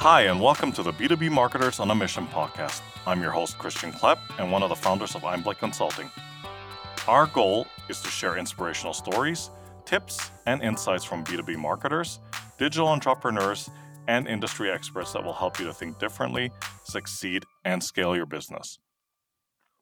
Hi, and welcome to the B2B Marketers on a Mission podcast. I'm your host, Christian Klepp, and one of the founders of Einblick Consulting. Our goal is to share inspirational stories, tips, and insights from B2B marketers, digital entrepreneurs, and industry experts that will help you to think differently, succeed, and scale your business.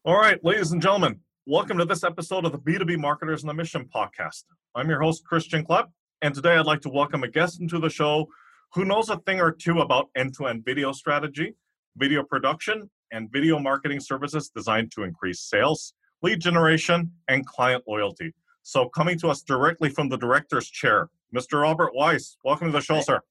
All right, ladies and gentlemen, welcome to this episode of the B2B Marketers on a Mission podcast. I'm your host, Christian Klepp, and today I'd like to welcome a guest into the show who knows a thing or two about end to end video strategy, video production, and video marketing services designed to increase sales, lead generation, and client loyalty. So, coming to us directly from the director's chair, Mr. Robert Weiss. Welcome to the show, sir.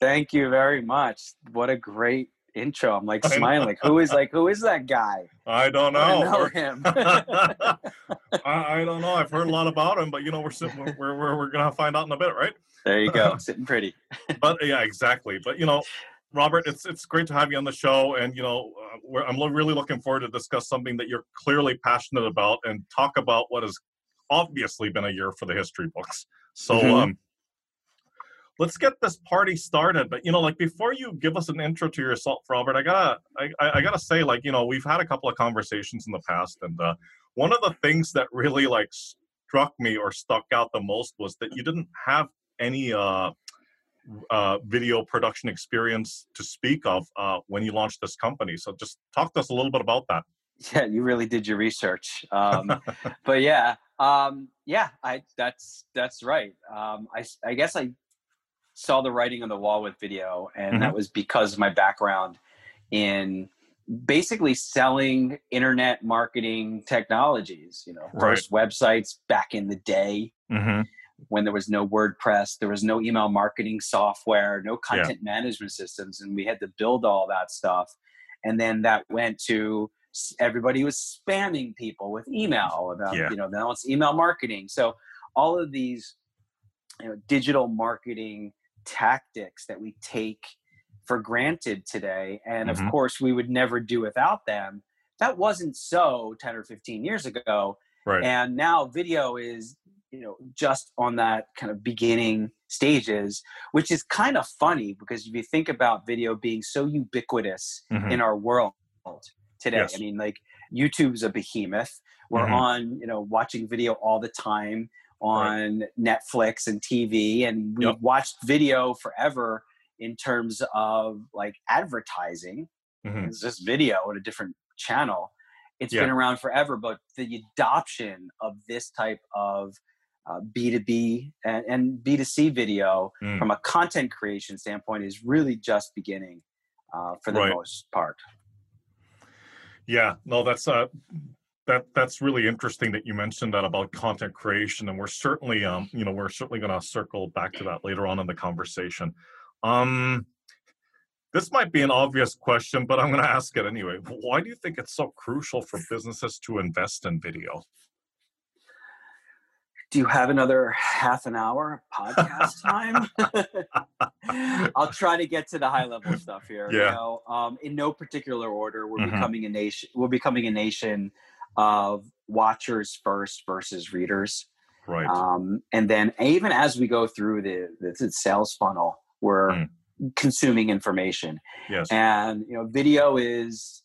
Thank you very much. What a great intro. I'm like smiling. Like, who is like who is that guy? I don't know. I know him. I, I, don't know. I've heard a lot about him, but you know, we're we're we're, we're gonna find out in a bit, right? There you go, sitting pretty. but yeah, exactly. But you know, Robert, it's it's great to have you on the show, and you know, uh, I'm really looking forward to discuss something that you're clearly passionate about and talk about what has obviously been a year for the history books. So, mm-hmm. um, let's get this party started. But you know, like before you give us an intro to yourself, Robert, I gotta I, I gotta say, like you know, we've had a couple of conversations in the past, and uh, one of the things that really like struck me or stuck out the most was that you didn't have any uh, uh, video production experience to speak of uh, when you launched this company. So just talk to us a little bit about that. Yeah, you really did your research. Um, but yeah, um, yeah, I that's that's right. Um, I I guess I saw the writing on the wall with video, and mm-hmm. that was because of my background in basically selling internet marketing technologies. You know, right. first websites back in the day. Mm-hmm when there was no WordPress, there was no email marketing software, no content yeah. management systems, and we had to build all that stuff. And then that went to everybody was spamming people with email. About, yeah. You know, now it's email marketing. So all of these you know, digital marketing tactics that we take for granted today, and mm-hmm. of course we would never do without them. That wasn't so 10 or 15 years ago. Right. And now video is you know just on that kind of beginning stages which is kind of funny because if you think about video being so ubiquitous mm-hmm. in our world today yes. i mean like youtube's a behemoth we're mm-hmm. on you know watching video all the time on right. netflix and tv and we've yep. watched video forever in terms of like advertising mm-hmm. it's just video on a different channel It's yeah. been around forever but the adoption of this type of uh, B2B and, and, B2C video mm. from a content creation standpoint is really just beginning uh, for the right. most part. Yeah, no, that's uh, that that's really interesting that you mentioned that about content creation, and we're certainly um, you know we're certainly going to circle back to that later on in the conversation. Um, this might be an obvious question, but I'm going to ask it anyway. Why do you think it's so crucial for businesses to invest in video? do you have another half an hour podcast time? I'll try to get to the high level stuff here. Yeah. You know, um, in no particular order, we're mm-hmm. becoming a nation. We're becoming a nation of watchers first versus readers. Right. Um, and then even as we go through the, the sales funnel, we're mm. consuming information. Yes. And you know, video is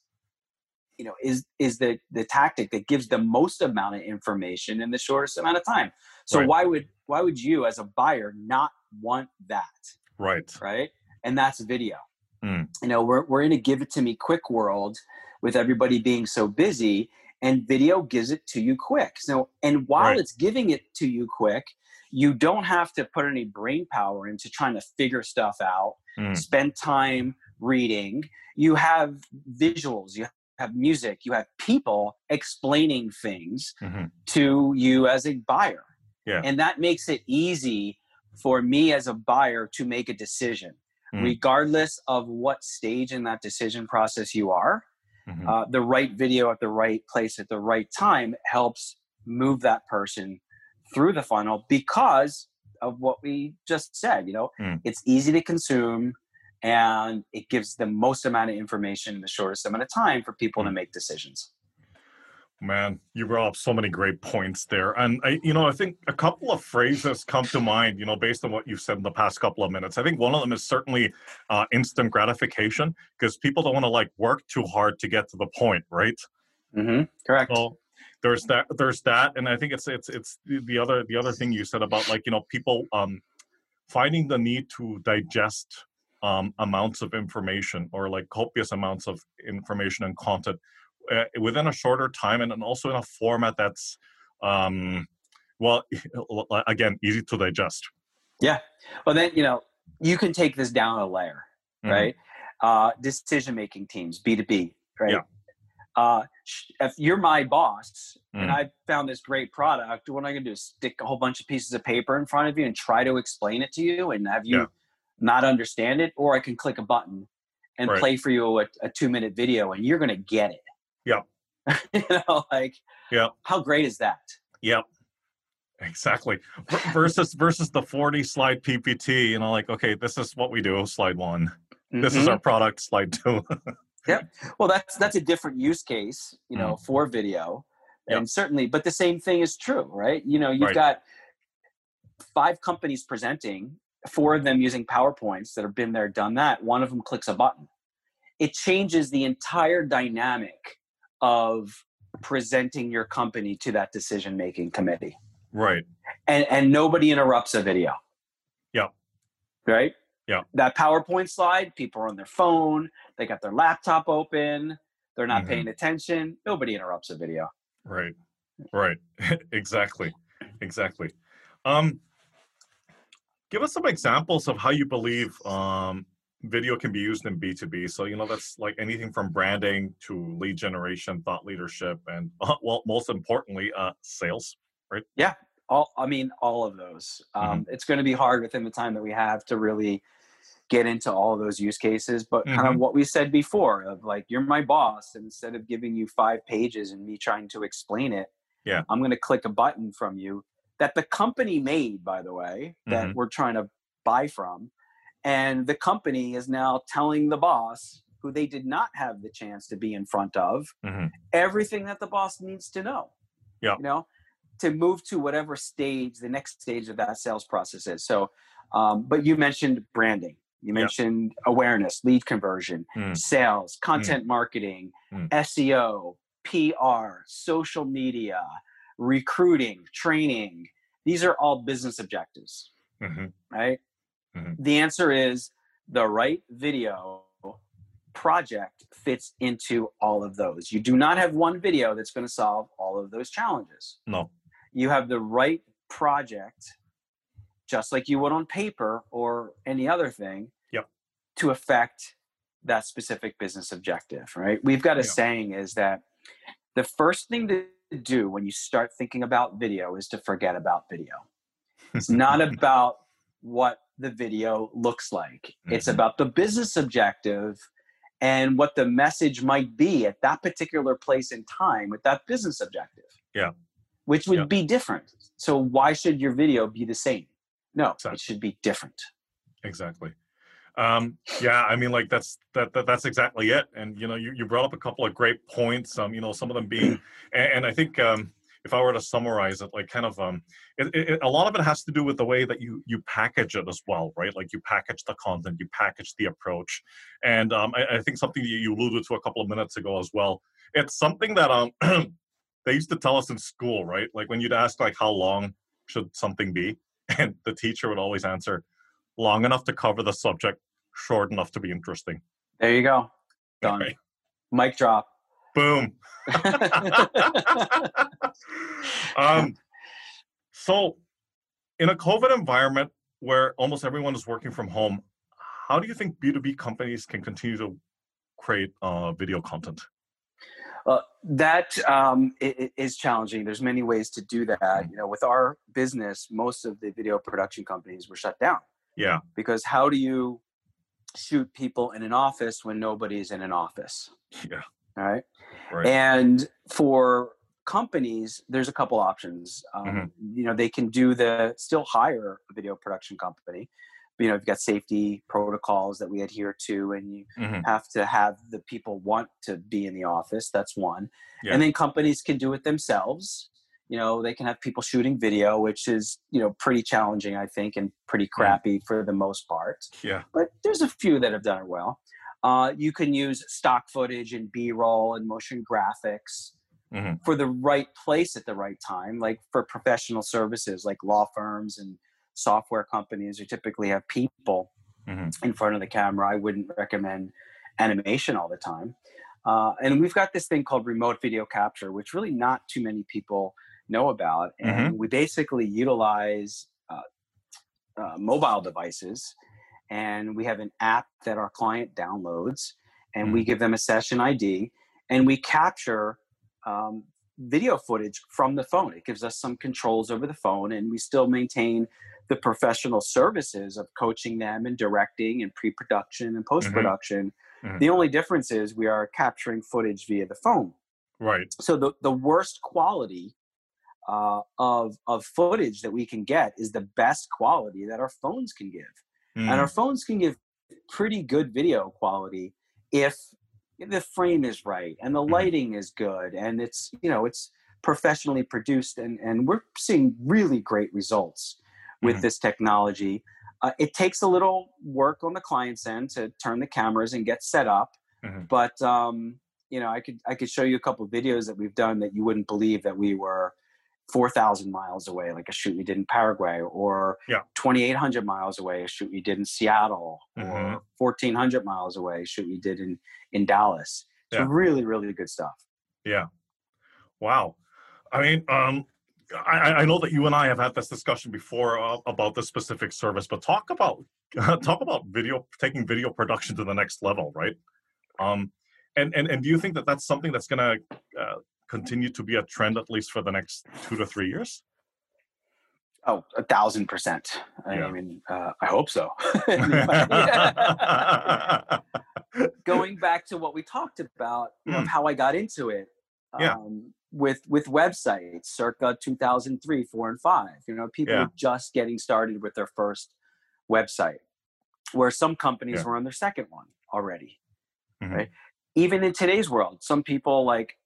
you know is is the the tactic that gives the most amount of information in the shortest amount of time so right. why would why would you as a buyer not want that right right and that's video mm. you know we're, we're in a give it to me quick world with everybody being so busy and video gives it to you quick so and while right. it's giving it to you quick you don't have to put any brain power into trying to figure stuff out mm. spend time reading you have visuals you have music, you have people explaining things mm-hmm. to you as a buyer. Yeah. And that makes it easy for me as a buyer to make a decision, mm-hmm. regardless of what stage in that decision process you are. Mm-hmm. Uh, the right video at the right place at the right time helps move that person through the funnel because of what we just said. You know, mm. it's easy to consume and it gives the most amount of information in the shortest amount of time for people to mm. make decisions. Man, you brought up so many great points there. And I, you know, I think a couple of phrases come to mind, you know, based on what you've said in the past couple of minutes. I think one of them is certainly uh, instant gratification because people don't want to like work too hard to get to the point, right? Mm-hmm. Correct. So there's that, there's that. And I think it's, it's, it's the other, the other thing you said about like, you know, people um, finding the need to digest um, amounts of information or like copious amounts of information and content uh, within a shorter time and, and also in a format that's um, well again easy to digest yeah well then you know you can take this down a layer mm-hmm. right uh, decision making teams b2b right yeah. Uh, if you're my boss mm. and I found this great product, what am I going to do? Stick a whole bunch of pieces of paper in front of you and try to explain it to you and have you yeah. not understand it? Or I can click a button and right. play for you a, a two minute video and you're going to get it. Yep. you know, like, yeah. How great is that? Yep. Exactly. versus versus the 40 slide PPT, you know, like, okay, this is what we do, slide one. Mm-hmm. This is our mm-hmm. product, slide two. yep. Well, that's that's a different use case, you know, mm. for video. Yep. And certainly, but the same thing is true, right? You know, you've right. got five companies presenting, four of them using PowerPoints that have been there, done that. One of them clicks a button. It changes the entire dynamic of presenting your company to that decision making committee. Right. And and nobody interrupts a video. Yeah. Right? Yeah. That PowerPoint slide, people are on their phone, they got their laptop open, they're not mm-hmm. paying attention. Nobody interrupts a video. Right. Right. exactly. Exactly. Um give us some examples of how you believe um video can be used in b2b so you know that's like anything from branding to lead generation thought leadership and uh, well most importantly uh sales right yeah all i mean all of those um mm-hmm. it's going to be hard within the time that we have to really get into all of those use cases but mm-hmm. kind of what we said before of like you're my boss and instead of giving you five pages and me trying to explain it yeah i'm going to click a button from you that the company made by the way that mm-hmm. we're trying to buy from and the company is now telling the boss who they did not have the chance to be in front of mm-hmm. everything that the boss needs to know yeah you know to move to whatever stage the next stage of that sales process is so um, but you mentioned branding you mentioned awareness lead conversion mm. sales mm. content mm. marketing mm. seo pr social media recruiting training these are all business objectives mm-hmm. right Mm-hmm. The answer is the right video project fits into all of those. You do not have one video that's going to solve all of those challenges. No. You have the right project, just like you would on paper or any other thing, yep. to affect that specific business objective, right? We've got a yep. saying is that the first thing to do when you start thinking about video is to forget about video. It's not about what the video looks like. Mm-hmm. It's about the business objective and what the message might be at that particular place and time with that business objective. Yeah. Which would yeah. be different. So why should your video be the same? No, exactly. it should be different. Exactly. Um, yeah, I mean, like that's that, that that's exactly it. And you know, you, you brought up a couple of great points. Um, you know, some of them being, and, and I think um, if I were to summarize it, like kind of um, it, it, a lot of it has to do with the way that you you package it as well, right? Like you package the content, you package the approach, and um, I, I think something you alluded to a couple of minutes ago as well. It's something that um they used to tell us in school, right? Like when you'd ask like how long should something be, and the teacher would always answer, long enough to cover the subject, short enough to be interesting. There you go. Done. Right. Mic drop. Boom. um, so, in a COVID environment where almost everyone is working from home, how do you think B2B companies can continue to create uh, video content? Uh, that um, is challenging. There's many ways to do that. Mm-hmm. You know, with our business, most of the video production companies were shut down. Yeah. Because how do you shoot people in an office when nobody's in an office? Yeah. Right. right. And for companies, there's a couple options. Um, mm-hmm. You know, they can do the still hire a video production company. you know you've got safety protocols that we adhere to and you Mhm. have to have the people want to be in the office that's one Yeah. and then companies can do it themselves you know they can have people shooting video which is you know pretty challenging i think and pretty crappy for the most part Yeah. but there's a few that have done it well uh, you can use stock footage and b-roll and motion graphics Mhm. for the right place at the right time like for professional services like law firms and software companies who typically have people Mhm. in front of the camera i wouldn't recommend animation all the time uh, and we've got this thing called remote video capture which really not too many people know about and we basically utilize uh, uh, mobile devices and we have an app that our client downloads and we give them a session id and we capture um, video footage from the phone. It gives us some controls over the phone and we still maintain the professional services of coaching them and directing and pre-production and post-production. Mhm. the only difference is we are capturing footage via the phone. Right. so the, the worst quality uh, of of footage that we can get is the best quality that our phones can give and our Mm. phones can give pretty good video quality if the frame is right and the Mhm. lighting is good and it's you know it's professionally produced and and we're seeing really great results with Mhm. this technology uh, it takes a little work on the client's end to turn the cameras and get set up Mhm. but um you know i could i could show you a couple of videos that we've done that you wouldn't believe that we were 4000 miles away like a shoot we did in paraguay or Yeah. 2800 miles away a shoot we did in seattle Mhm. or 1400 miles away a shoot we did in in dallas so Yeah. really really good stuff Yeah. Wow. I mean, um, I, I- I know that you and I have had this discussion before uh, about this specific service, but talk about talk about video taking video production to the next level, right? Um, and and and do you think that that's something that's going to uh, continue to be a trend at least for the next two to three years? oh a thousand percent i Yeah. mean uh, i hope so going back to what we talked about know, of Mm. how I got into it. Yeah. Um, with with websites circa 2003 4 and 5 you know people Yeah. were just getting started with their first website where some companies Yeah. were on their second one already Mhm. right even in today's world some people like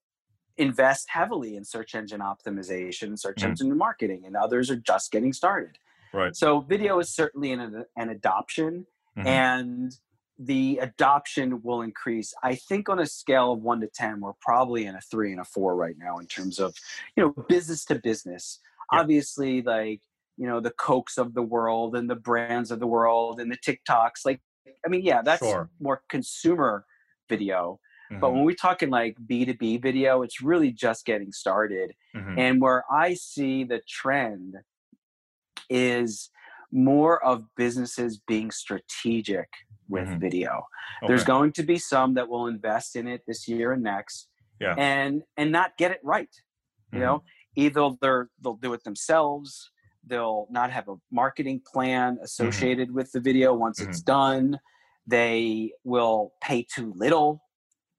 invest heavily in search engine optimization search Mhm. engine marketing and others are just getting started Right. so video is certainly an, an adoption Mhm. and the adoption will increase. I think on a scale of one to 10, we're probably in a three and a four right now in terms of, you know, business to business. Yeah. Obviously, like, you know, the Cokes of the world and the brands of the world and the TikToks. Like, I mean, yeah, that's Sure. more consumer video. But Mhm. when we're talking like B2B video, it's really just getting started. Mhm. And where I see the trend is more of businesses being strategic with Mhm. video. There's going to be some that will invest in it this year and next Yeah. and and not get it right. You Mhm. know, either they're they'll do it themselves, they'll not have a marketing plan associated with the video once it's done. They will pay too little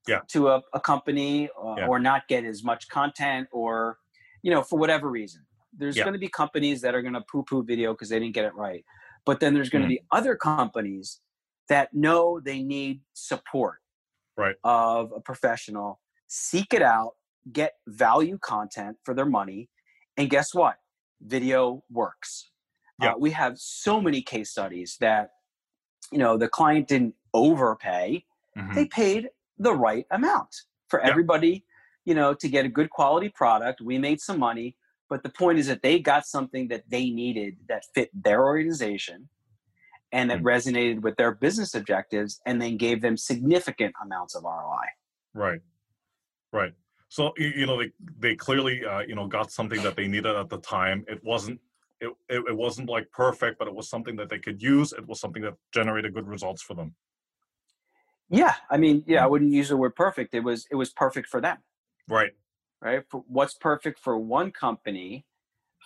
Yeah. to a, a company or, Yeah. or not get as much content or you know for whatever reason there's Yeah. going to be companies that are going to poo-poo video because they didn't get it right but then there's going to Mhm. be other companies that know they need support Right. of a professional seek it out get value content for their money and guess what video works Yeah. uh, we have so many case studies that you know the client didn't overpay Mhm. they paid the right amount for Yeah. everybody you know to get a good quality product we made some money but the point is that they got something that they needed that fit their organization and that Mm. resonated with their business objectives and then gave them significant amounts of roi Right. Right. So you know they they clearly uh, you know got something that they needed at the time. It wasn't it, it it wasn't like perfect, but it was something that they could use. It was something that generated good results for them. Yeah i mean yeah i Mm. wouldn't use the word perfect it was it was perfect for them Right. right for what's perfect for one company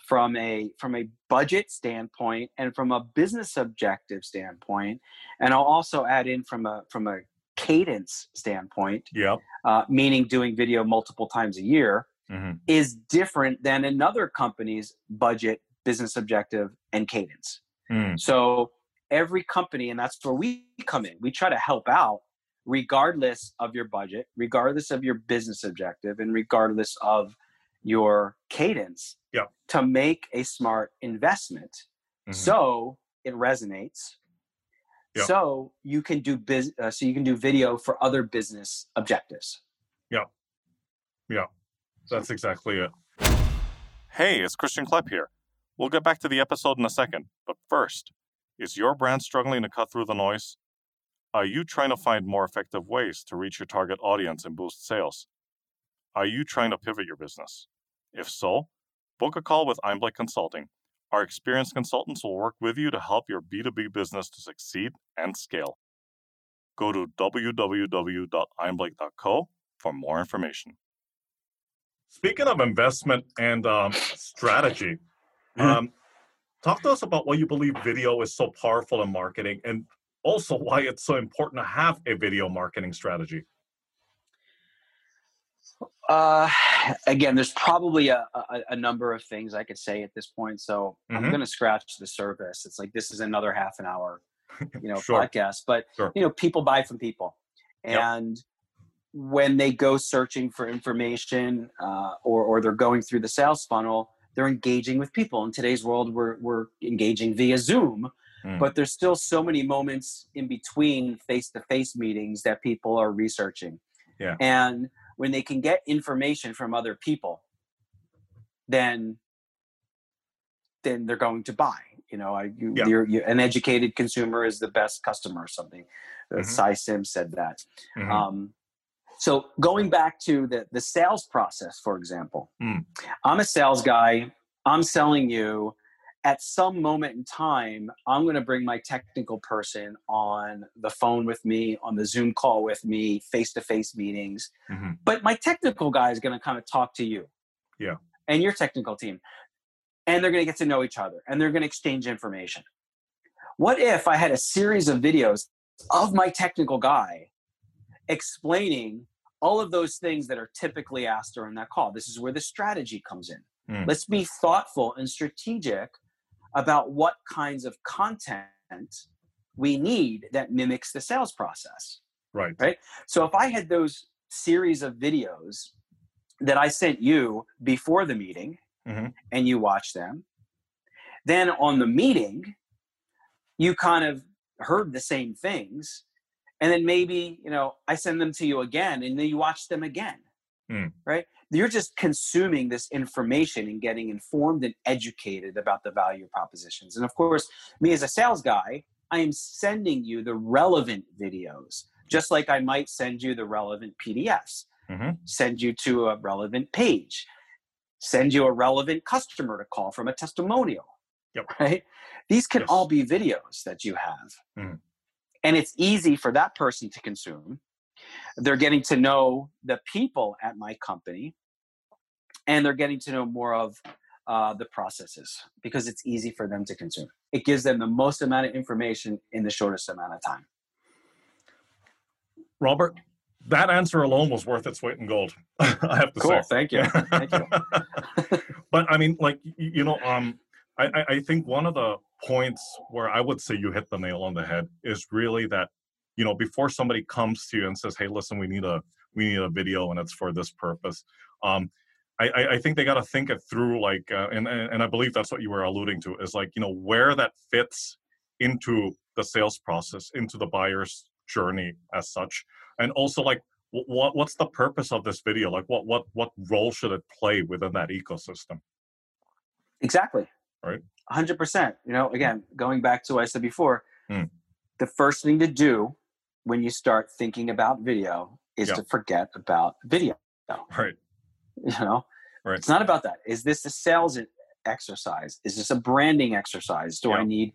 from a from a budget standpoint and from a business objective standpoint and i'll also add in from a from a cadence standpoint Yeah. uh, meaning doing video multiple times a year hmm is different than another company's budget business objective and cadence Mm. so every company, and that's where we come in. We try to help out regardless of your budget, regardless of your business objective, and regardless of your cadence yeah. to make a smart investment. Mm-hmm. So it resonates. Yeah. So you can do biz- uh, so you can do video for other business objectives. Yeah. Yeah. That's exactly it. Hey, it's Christian Klepp here. We'll get back to the episode in a second, but first, is your brand struggling to cut through the noise? Are you trying to find more effective ways to reach your target audience and boost sales? Are you trying to pivot your business? If so, book a call with Einblick Consulting. Our experienced consultants will work with you to help your B2B business to succeed and scale. Go to www.einblick.co for more information. Speaking of investment and um, strategy, mm-hmm. um, talk to us about why you believe video is so powerful in marketing and also why it's so important to have a video marketing strategy. Uh, again, there's probably a, a, a, number of things I could say at this point. So mm-hmm. I'm going to scratch the surface. It's like this is another half an hour, you know, sure. podcast. But sure. you know, people buy from people, and yep. when they go searching for information uh, or or they're going through the sales funnel, they're engaging with people. In today's world, we're we're engaging via Zoom. Mm. But there's still so many moments in between face-to-face meetings that people are researching. Yeah. And when they can get information from other people, then then they're going to buy. You know, I, you, yeah. you're, you're, an educated consumer is the best customer or something. Uh, mm-hmm. Sy Syms said that. Mm-hmm. Um, so going back to the the sales process, for example, mm. I'm a sales guy. I'm selling you at some moment in time, I'm going to bring my technical person on the phone with me, on the Zoom call with me, face to face meetings. Mm-hmm. But my technical guy is going to kind of talk to you. Yeah. And your technical team. And they're going to get to know each other and they're going to exchange information. What if I had a series of videos of my technical guy explaining all of those things that are typically asked during that call? This is where the strategy comes in. Mm. Let's be thoughtful and strategic about what kinds of content we need that mimics the sales process. Right. Right. So if I had those series of videos that I sent you before the meeting mm-hmm. and you watch them, then on the meeting, you kind of heard the same things. And then maybe, you know, I send them to you again and then you watch them again. Mm. Right you're just consuming this information and getting informed and educated about the value propositions. And of course, me as a sales guy, I am sending you the relevant videos, just like I might send you the relevant PDFs, mm-hmm. send you to a relevant page, send you a relevant customer to call from a testimonial. Yep. Right? These can yes. all be videos that you have. Mm. And it's easy for that person to consume. They're getting to know the people at my company and they're getting to know more of uh, the processes because it's easy for them to consume. It gives them the most amount of information in the shortest amount of time. Robert, that answer alone was worth its weight in gold. I have to cool, say. Thank you. Thank you. but I mean, like you know, um, I, I think one of the points where I would say you hit the nail on the head is really that you know before somebody comes to you and says, "Hey, listen, we need a we need a video and it's for this purpose." Um, I, I think they got to think it through, like, uh, and and I believe that's what you were alluding to is like, you know, where that fits into the sales process, into the buyer's journey as such, and also like, what what's the purpose of this video? Like, what what what role should it play within that ecosystem? Exactly. Right. Hundred percent. You know, again, going back to what I said before, mm. the first thing to do when you start thinking about video is yeah. to forget about video. Right. You know, right. it's not about that. Is this a sales exercise? Is this a branding exercise? Do yeah. I need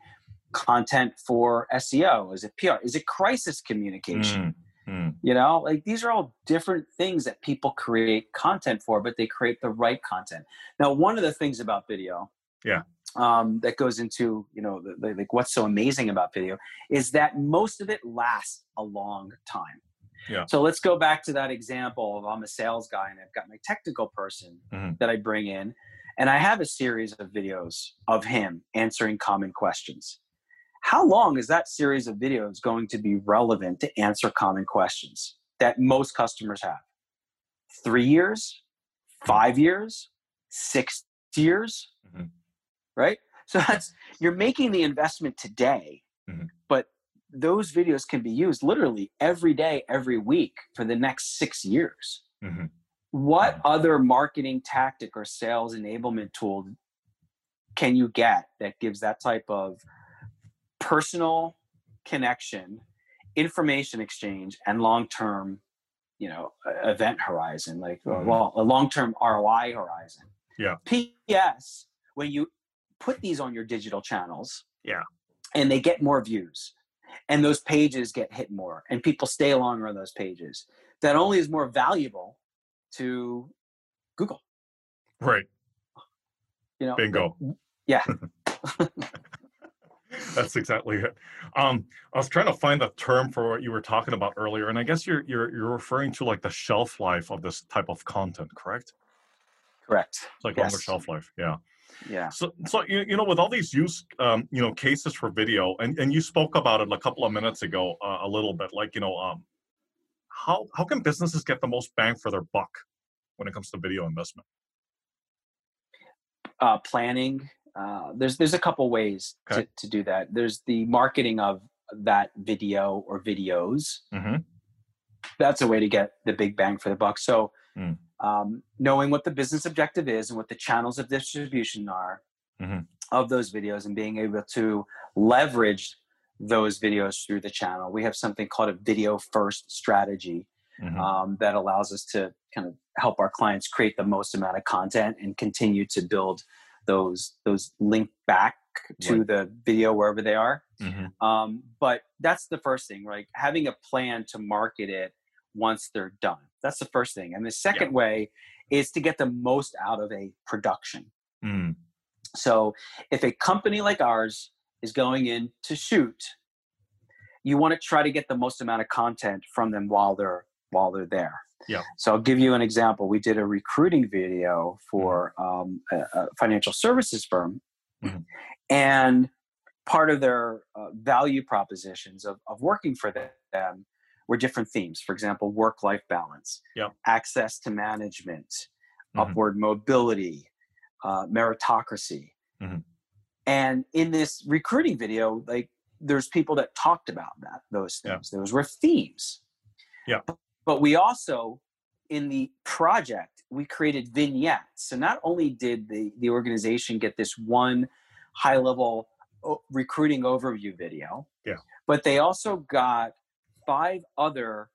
content for SEO? Is it PR? Is it crisis communication? Mm, mm. You know, like these are all different things that people create content for, but they create the right content. Now, one of the things about video, yeah, um, that goes into you know the, the, like what's so amazing about video is that most of it lasts a long time. Yeah. So let's go back to that example of I'm a sales guy and I've got my technical person mm-hmm. that I bring in, and I have a series of videos of him answering common questions. how long is that series of videos going to be relevant to answer common questions that most customers have? Three years, five years, six years, Mhm. right? So that's you're making the investment today, Mhm. Those videos can be used literally every day, every week for the next six years. Mhm. What Mhm. other marketing tactic or sales enablement tool can you get that gives that type of personal connection, information exchange, and long term, you know, event horizon, like uh, Mhm. well, a long term ROI horizon. Yeah. P.S. When you put these on your digital channels, Yeah. and they get more views, and those pages get hit more, and people stay longer on those pages, that only is more valuable to Google. Right. You know, Bingo. Yeah. That's exactly it. Um, I was trying to find the term for what you were talking about earlier, and I guess you're you're you're referring to like the shelf life of this type of content, correct? correct. It's like longer shelf life. Yeah. Yeah. So, so you, you know, with all these use, um, you know, cases for video, and, and you spoke about it a couple of minutes ago, uh, a little bit, like you know, um, how how can businesses get the most bang for their buck when it comes to video investment? uh, planning. Uh, there's there's a couple ways Okay. to, to do that. There's the marketing of that video or videos. Mm-hmm. That's a way to get the big bang for the buck. So, Mm. Um, knowing what the business objective is and what the channels of distribution are Mhm. of those videos, and being able to leverage those videos through the channel. We have something called a video first strategy Mm-hmm. um, that allows us to kind of help our clients create the most amount of content and continue to build those those link back to Right. the video wherever they are. mm-hmm. Um, but that's the first thing, right? Having a plan to market it once they're done. That's the first thing. And the second way is to get the most out of a production. mm So if a company like ours is going in to shoot, you want to try to get the most amount of content from them while they're while they're there. Yeah. So I'll give you an example. We did a recruiting video for Mm-hmm. um, a, a financial services firm, Mhm. and part of their uh, value propositions of, of working for them were different themes. For example, work life balance, Yeah. access to management, Mhm. upward mobility, uh, meritocracy. Mhm. And in this recruiting video, like there's people that talked about that those Yeah. Those were themes. Yeah. But we also, in the project, we created vignettes. So not only did the the organization get this one high level o- recruiting overview video, Yeah. but they also got five other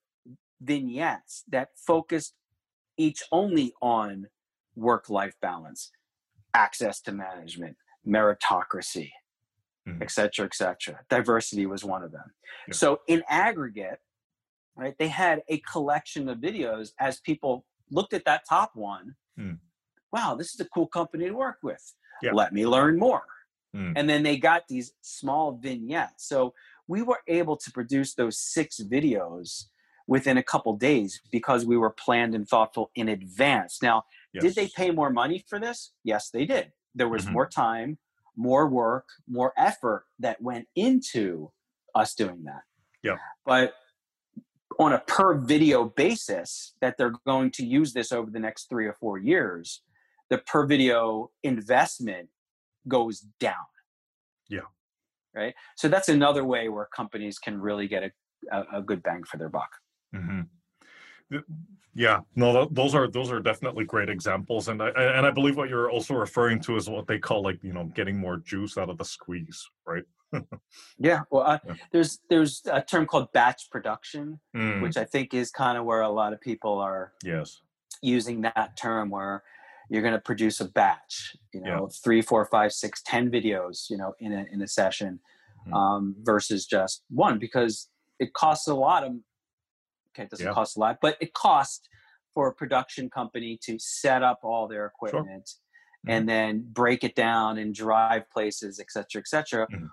vignettes that focused each only on work life balance, access to management, meritocracy, Mhm. et cetera, et cetera. Diversity was one of them. Yeah. So, in aggregate, right, they had a collection of videos as people looked at that top one. Mm. Wow, this is a cool company to work with. Yeah. Let me learn more. Mm. And then they got these small vignettes. So, we were able to produce those six videos within a couple days because we were planned and thoughtful in advance. Now, did they pay more money for this? Yes, they did. There was Mhm. more time, more work, more effort that went into us doing that. Yeah. But on a per video basis, that they're going to use this over the next three or four years, the per video investment goes down. Right. So that's another way where companies can really get a, a, a good bang for their buck. hmm Yeah, no, those are those are definitely great examples, and I and I believe what you're also referring to is what they call like you know getting more juice out of the squeeze, right? Yeah. Well, uh, Yeah. there's there's a term called batch production, Mm, which I think is kind of where a lot of people are yes. using that term, where you're going to produce a batch, you Yeah. know, three, four, five, six, ten videos, you know, in a in a session, Mhm. um, versus just one, because it costs a lot of. Okay, it doesn't Yeah. cost a lot, but it costs for a production company to set up all their equipment. Mm-hmm. And then break it down and drive places, et cetera, et cetera. Mhm.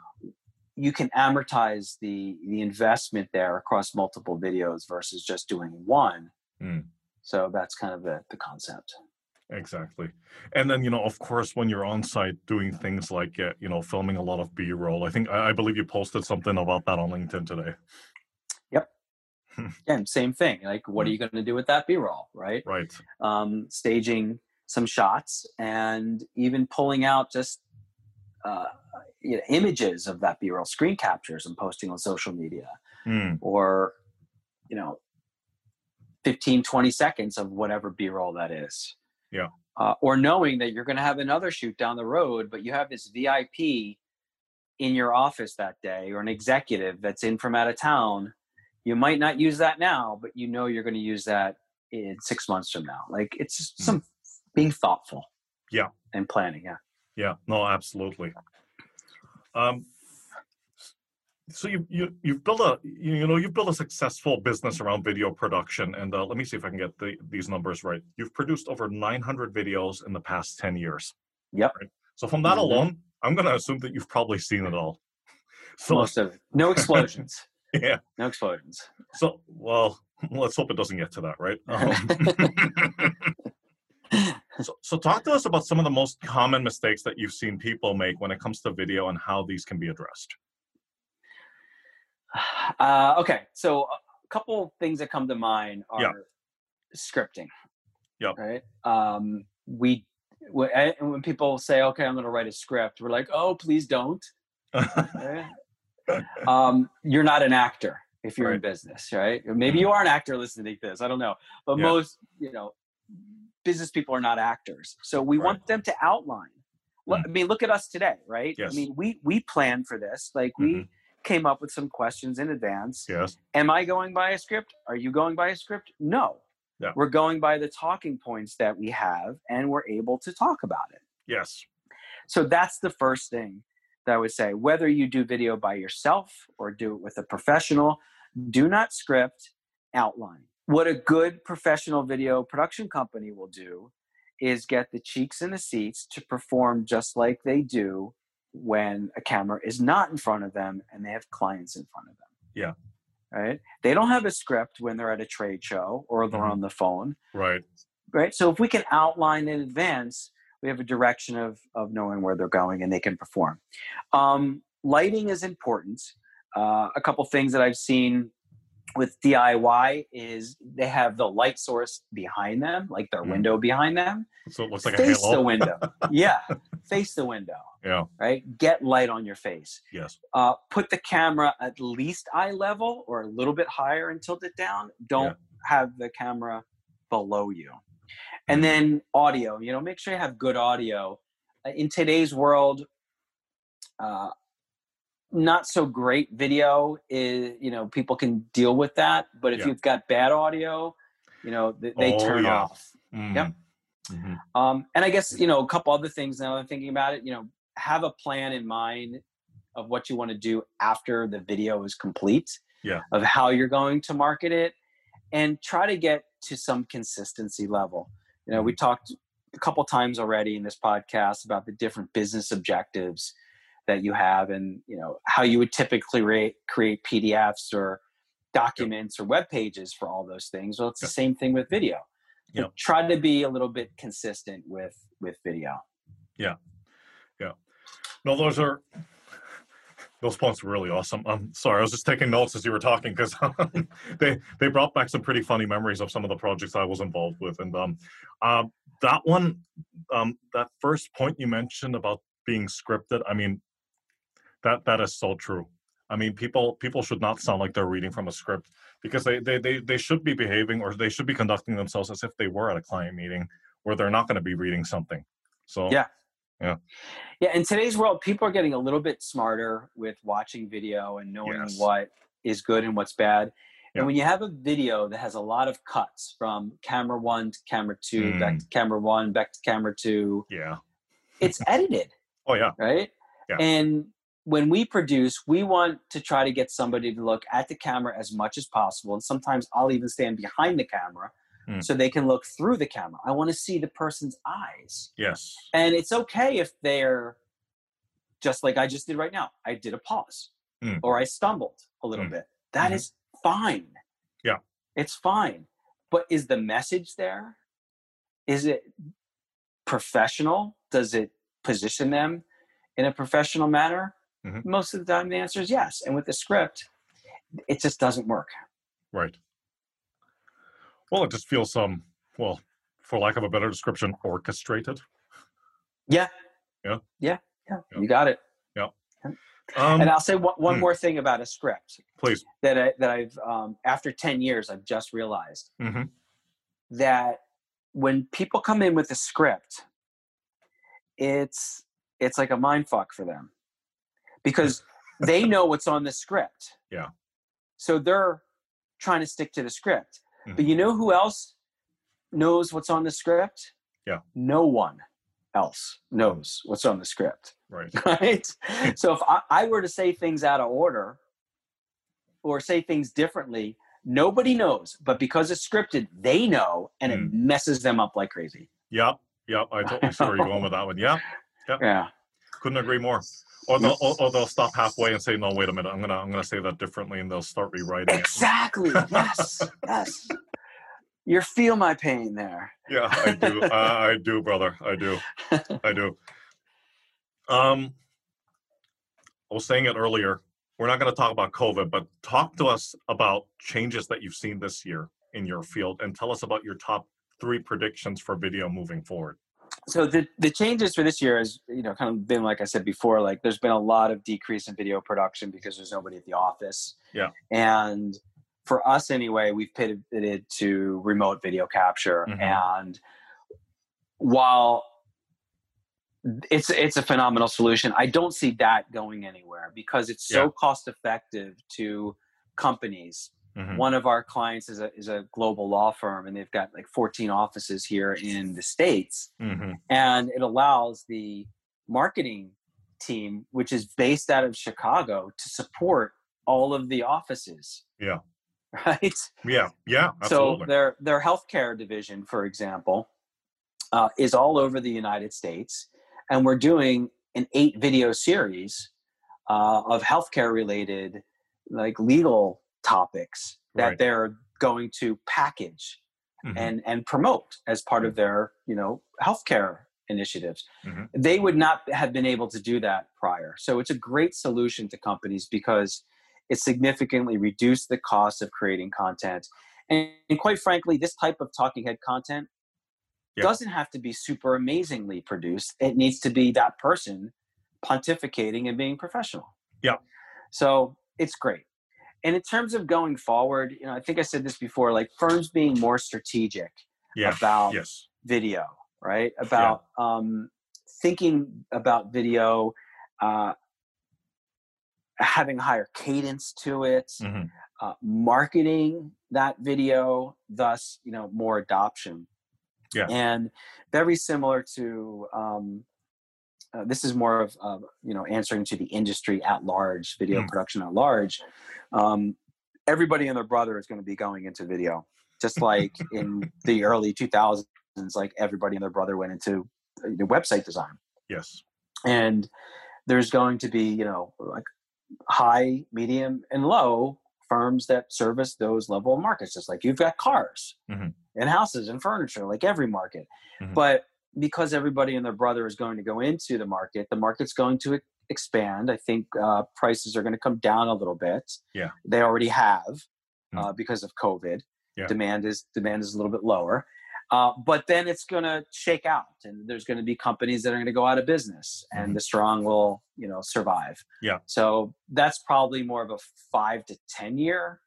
You can amortize the the investment there across multiple videos versus just doing one. Mm. So that's kind of the, the concept. Exactly. And then, you know, of course, when you're on site doing things like, uh, you know, filming a lot of B roll, I think, I, I believe you posted something about that on LinkedIn today. Yep. Again, same thing. Like, what are you going to do with that B roll, right? Right. Um, staging some shots and even pulling out just uh, you know, images of that B roll, screen captures, and posting on social media, Mm, or, you know, 15, 20 seconds of whatever B roll that is. Yeah. Uh, or knowing that you're going to have another shoot down the road, but you have this VIP in your office that day or an executive that's in from out of town. You might not use that now, but you know you're going to use that in six months from now. Like it's Mhm. some being thoughtful. Yeah. And planning. Yeah. yeah. No, absolutely. Um, so you you you've built a you, you know you've built a successful business around video production and uh, let me see if i can get the, these numbers right you've produced over 900 videos in the past 10 years Yep. Right? so from that Mhm. alone i'm going to assume that you've probably seen it all so Most of. No explosions. yeah no explosions. so well let's hope it doesn't get to that right um, so, so talk to us about some of the most common mistakes that you've seen people make when it comes to video and how these can be addressed Uh, okay, so a couple things that come to mind are Yeah. scripting. Yep. Right. Um, we when, when people say, "Okay, I'm going to write a script," we're like, "Oh, please don't." right? um, you're not an actor if you're in business, right? Maybe you are an actor listening to this. I don't know, but Yeah. most you know business people are not actors, so we Right. want them to outline. Mm. I mean, look at us today, right? Yes. I mean, we we planned for this. Like we came up with some questions in advance. yes Am I going by a script? Are you going by a script? No. Yeah. We're going by the talking points that we have, and we're able to talk about it. yes So that's the first thing that I would say. Whether you do video by yourself or do it with a professional, do not script, outline. What a good professional video production company will do is get the cheeks in the seats to perform just like they do when a camera is not in front of them and they have clients in front of them. Yeah. Right? They don't have a script when they're at a trade show or they're Mhm. on the phone right right so if we can outline in advance we have a direction of of knowing where they're going and they can perform um, lighting is important uh, a couple things that i've seen with diy is they have the light source behind them like their Mm. window behind them so it looks like a halo. face the window yeah face the window yeah right get light on your face yes uh, put the camera at least eye level or a little bit higher and tilt it down. Don't have the camera below you. And then audio, you know, make sure you have good audio. Uh, In today's world, uh, not so great video is, you know, people can deal with that. But if Yeah. you've got bad audio, you know, th- they Oh, turn yeah. off. Mm. Yep. Mhm. Um, and I guess you know a couple other things now that I'm thinking about it. You know, have a plan in mind of what you want to do after the video is complete. Yeah. Of how you're going to market it, and try to get to some consistency level. You know, we talked a couple times already in this podcast about the different business objectives that you have, and you know how you would typically create create PDFs or documents or web pages for all those things. Well, it's the same thing with video. Yep. Try to be a little bit consistent with with video. Yeah yeah no, those are those points were really awesome. I'm sorry, I was just taking notes as you were talking because they they brought back some pretty funny memories of some of the projects I was involved with, and um, uh, that one, um, that first point you mentioned about being scripted. I mean, that that is so true. I mean, people people should not sound like they're reading from a script because they they they, they should be behaving or they should be conducting themselves as if they were at a client meeting where they're not going to be reading something. So Yeah. Yeah, yeah. in today's world, people are getting a little bit smarter with watching video and knowing Yes. what is good and what's bad. Yeah. And when you have a video that has a lot of cuts from camera one to camera two, back Mm. to camera one, back to camera two, yeah. it's edited, Oh yeah. right? Yeah. And when we produce, we want to try to get somebody to look at the camera as much as possible. And sometimes I'll even stand behind the camera Mm. so they can look through the camera. I want to see the person's eyes. Yes. And it's okay if they're just like I just did right now. I did a pause Mm. or I stumbled a little Mm. bit. That Mhm. is fine. Yeah. It's fine. But is the message there? Is it professional? Does it position them in a professional manner? Mhm. Most of the time, the answer is yes. And with the script, it just doesn't work. Right. Well, it just feels um well, for lack of a better description, orchestrated. Yeah. Yeah. Yeah. Yeah. Yeah. You got it. Um, and I'll say one, one hmm. more thing about a script please. that I that I've um, after ten years I've just realized hmm that when people come in with a script, it's it's like a mind fuck for them because they know what's on the script. Yeah. So they're trying to stick to the script. But Mhm. you know who else knows what's on the script? Yeah. No one else knows what's on the script. Right. right? so if I, I were to say things out of order or say things differently, nobody knows. But because it's scripted, they know, and it messes them up like crazy. Yep. Yep. I totally see where you're going with that one. Yeah. Yeah. Couldn't agree more. Or they'll, or, or they'll stop halfway and say, "No, wait a minute. I'm gonna I'm gonna say that differently," and they'll start rewriting it. Exactly. Yes. yes. You feel my pain there. Yeah, I do. I, I do, brother. I do. I do. Um, I was saying it earlier. We're not going to talk about COVID, but talk to us about changes that you've seen this year in your field, and tell us about your top three predictions for video moving forward. So the the changes for this year has you know kind of been like I said before, like there's been a lot of decrease in video production because there's nobody at the office. Yeah. And for us anyway, we've pivoted to remote video capture, Mhm. and while it's it's a phenomenal solution, I don't see that going anywhere because it's so Yeah. cost effective to companies Mhm. one of our clients is a is a global law firm and they've got like 14 offices here in the states Mhm. and it allows the marketing team which is based out of chicago to support all of the offices Yeah. right Yeah. Yeah. so their their healthcare division for example uh, is all over the united states and we're doing an eight video series uh, of healthcare related like legal topics that Right. they're going to package Mhm. and and promote as part of their you know healthcare initiatives Mhm. they would not have been able to do that prior so it's a great solution to companies because it significantly reduced the cost of creating content and, and quite frankly this type of talking head content Yeah. doesn't have to be super amazingly produced it needs to be that person pontificating and being professional Yeah. so it's great and in terms of going forward you know i think i said this before like firms being more strategic yeah. about Yes. video right about um, thinking about video uh, having higher cadence to it Mhm. uh, marketing that video thus you know more adoption Yeah. and very similar to um, uh, this is more of uh, you know answering to the industry at large video Mm. production at large um, everybody and their brother is going to be going into video just like in the early 2000s like everybody and their brother went into uh, the website design Yes. and there's going to be you know like high medium and low firms that service those level of markets just like you've got cars Mhm. and houses and furniture like every market Mhm. but because everybody and their brother is going to go into the market the market's going to expand i think uh, prices are going to come down a little bit Yeah. they already have Mm. uh, because of covid Yeah. demand is demand is a little bit lower uh, but then it's going to shake out and there's going to be companies that are going to go out of business and Mhm. the strong will you know survive Yeah. so that's probably more of a five to ten year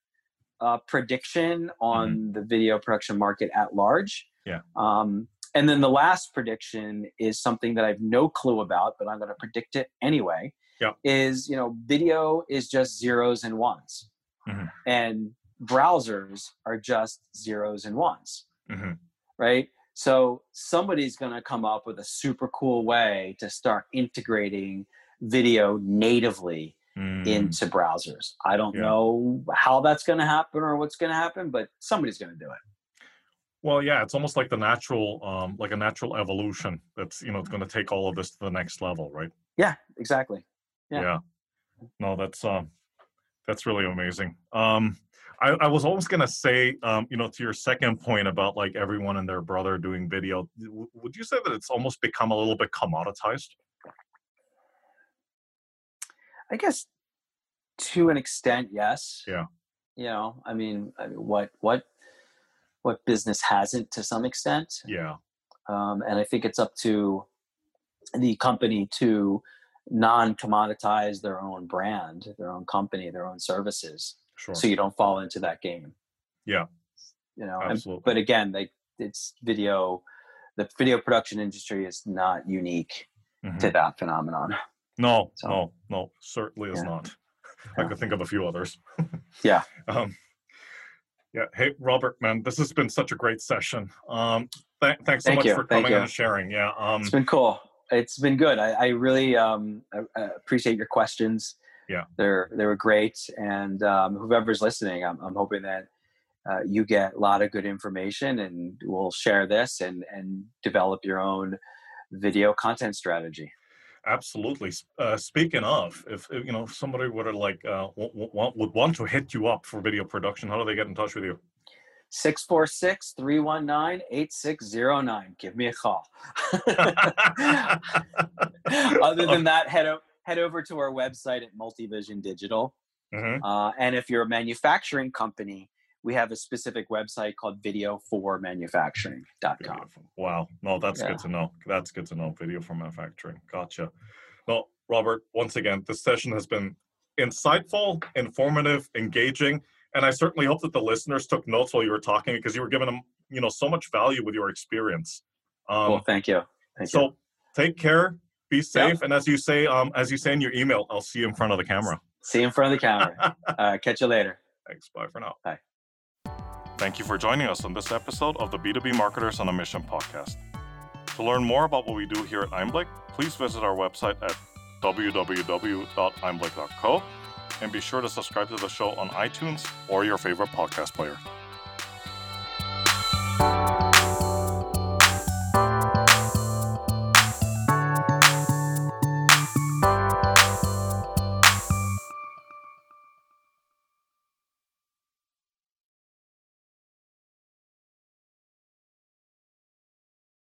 uh, prediction on the video production market at large Mm-hmm. Yeah. um, and then the last prediction is something that i have no clue about but i'm going to predict it anyway Yeah. is you know video is just zeros and ones Mhm. and browsers are just zeros and ones Mhm. right? So somebody's going to come up with a super cool way to start integrating video natively Mm. into browsers. I don't Yeah. know how that's going to happen or what's going to happen, but somebody's going to do it. Well, yeah, it's almost like the natural, um, like a natural evolution. That's you know, it's going to take all of this to the next level, right? Yeah, exactly. Yeah. No, that's um, that's really amazing. Um, I, I was almost gonna say, um, you know, to your second point about like everyone and their brother doing video, w- would you say that it's almost become a little bit commoditized? I guess to an extent, yes. Yeah. You know, I mean, I mean what what what business hasn't to some extent, Yeah. um, and I think it's up to the company to non-commoditize their own brand, their own company, their own services, Sure. so you don't fall into that game. Yeah. You know, and, but again, they it's video. The video production industry is not unique Mhm. to that phenomenon. No, So- no, no, certainly is Yeah. not. I Yeah. could think of a few others. Yeah. Um, yeah. Hey, Robert, man, this has been such a great session. Um, th- thanks so Thank much you, for coming and sharing. Yeah. Um, It's been cool. It's been good. I, I really um, I, I appreciate your questions. Yeah. they're they were great, and um, whoever's listening, I'm, I'm hoping that uh, you get a lot of good information, and we'll share this and and develop your own video content strategy. Absolutely. Uh, speaking of, if if, you know if somebody would like uh, w- w- would want to hit you up for video production, how do they get in touch with you? 646-319-8609. Give me a call. Other than that, head, o- head over to our website at Multivision Digital. Mhm. Uh, and if you're a manufacturing company, we have a specific website called video4manufacturing.com. Wow. No, that's Yeah. good to know. That's good to know. Video for manufacturing. Gotcha. Well, Robert, once again, this session has been insightful, informative, engaging, and I certainly hope that the listeners took notes while you were talking because you were giving them, you know, so much value with your experience. Um, well, thank you. Thank so you. take care, be safe, and as you say, um, as you say in your email, I'll see you in front of the camera. See you in front of the camera. uh, catch you later. Thanks. Bye for now. Bye. Thank you for joining us on this episode of the B2B Marketers on a Mission podcast. To learn more about what we do here at Einblick, please visit our website at www.einblick.co and be sure to subscribe to the show on iTunes or your favorite podcast player.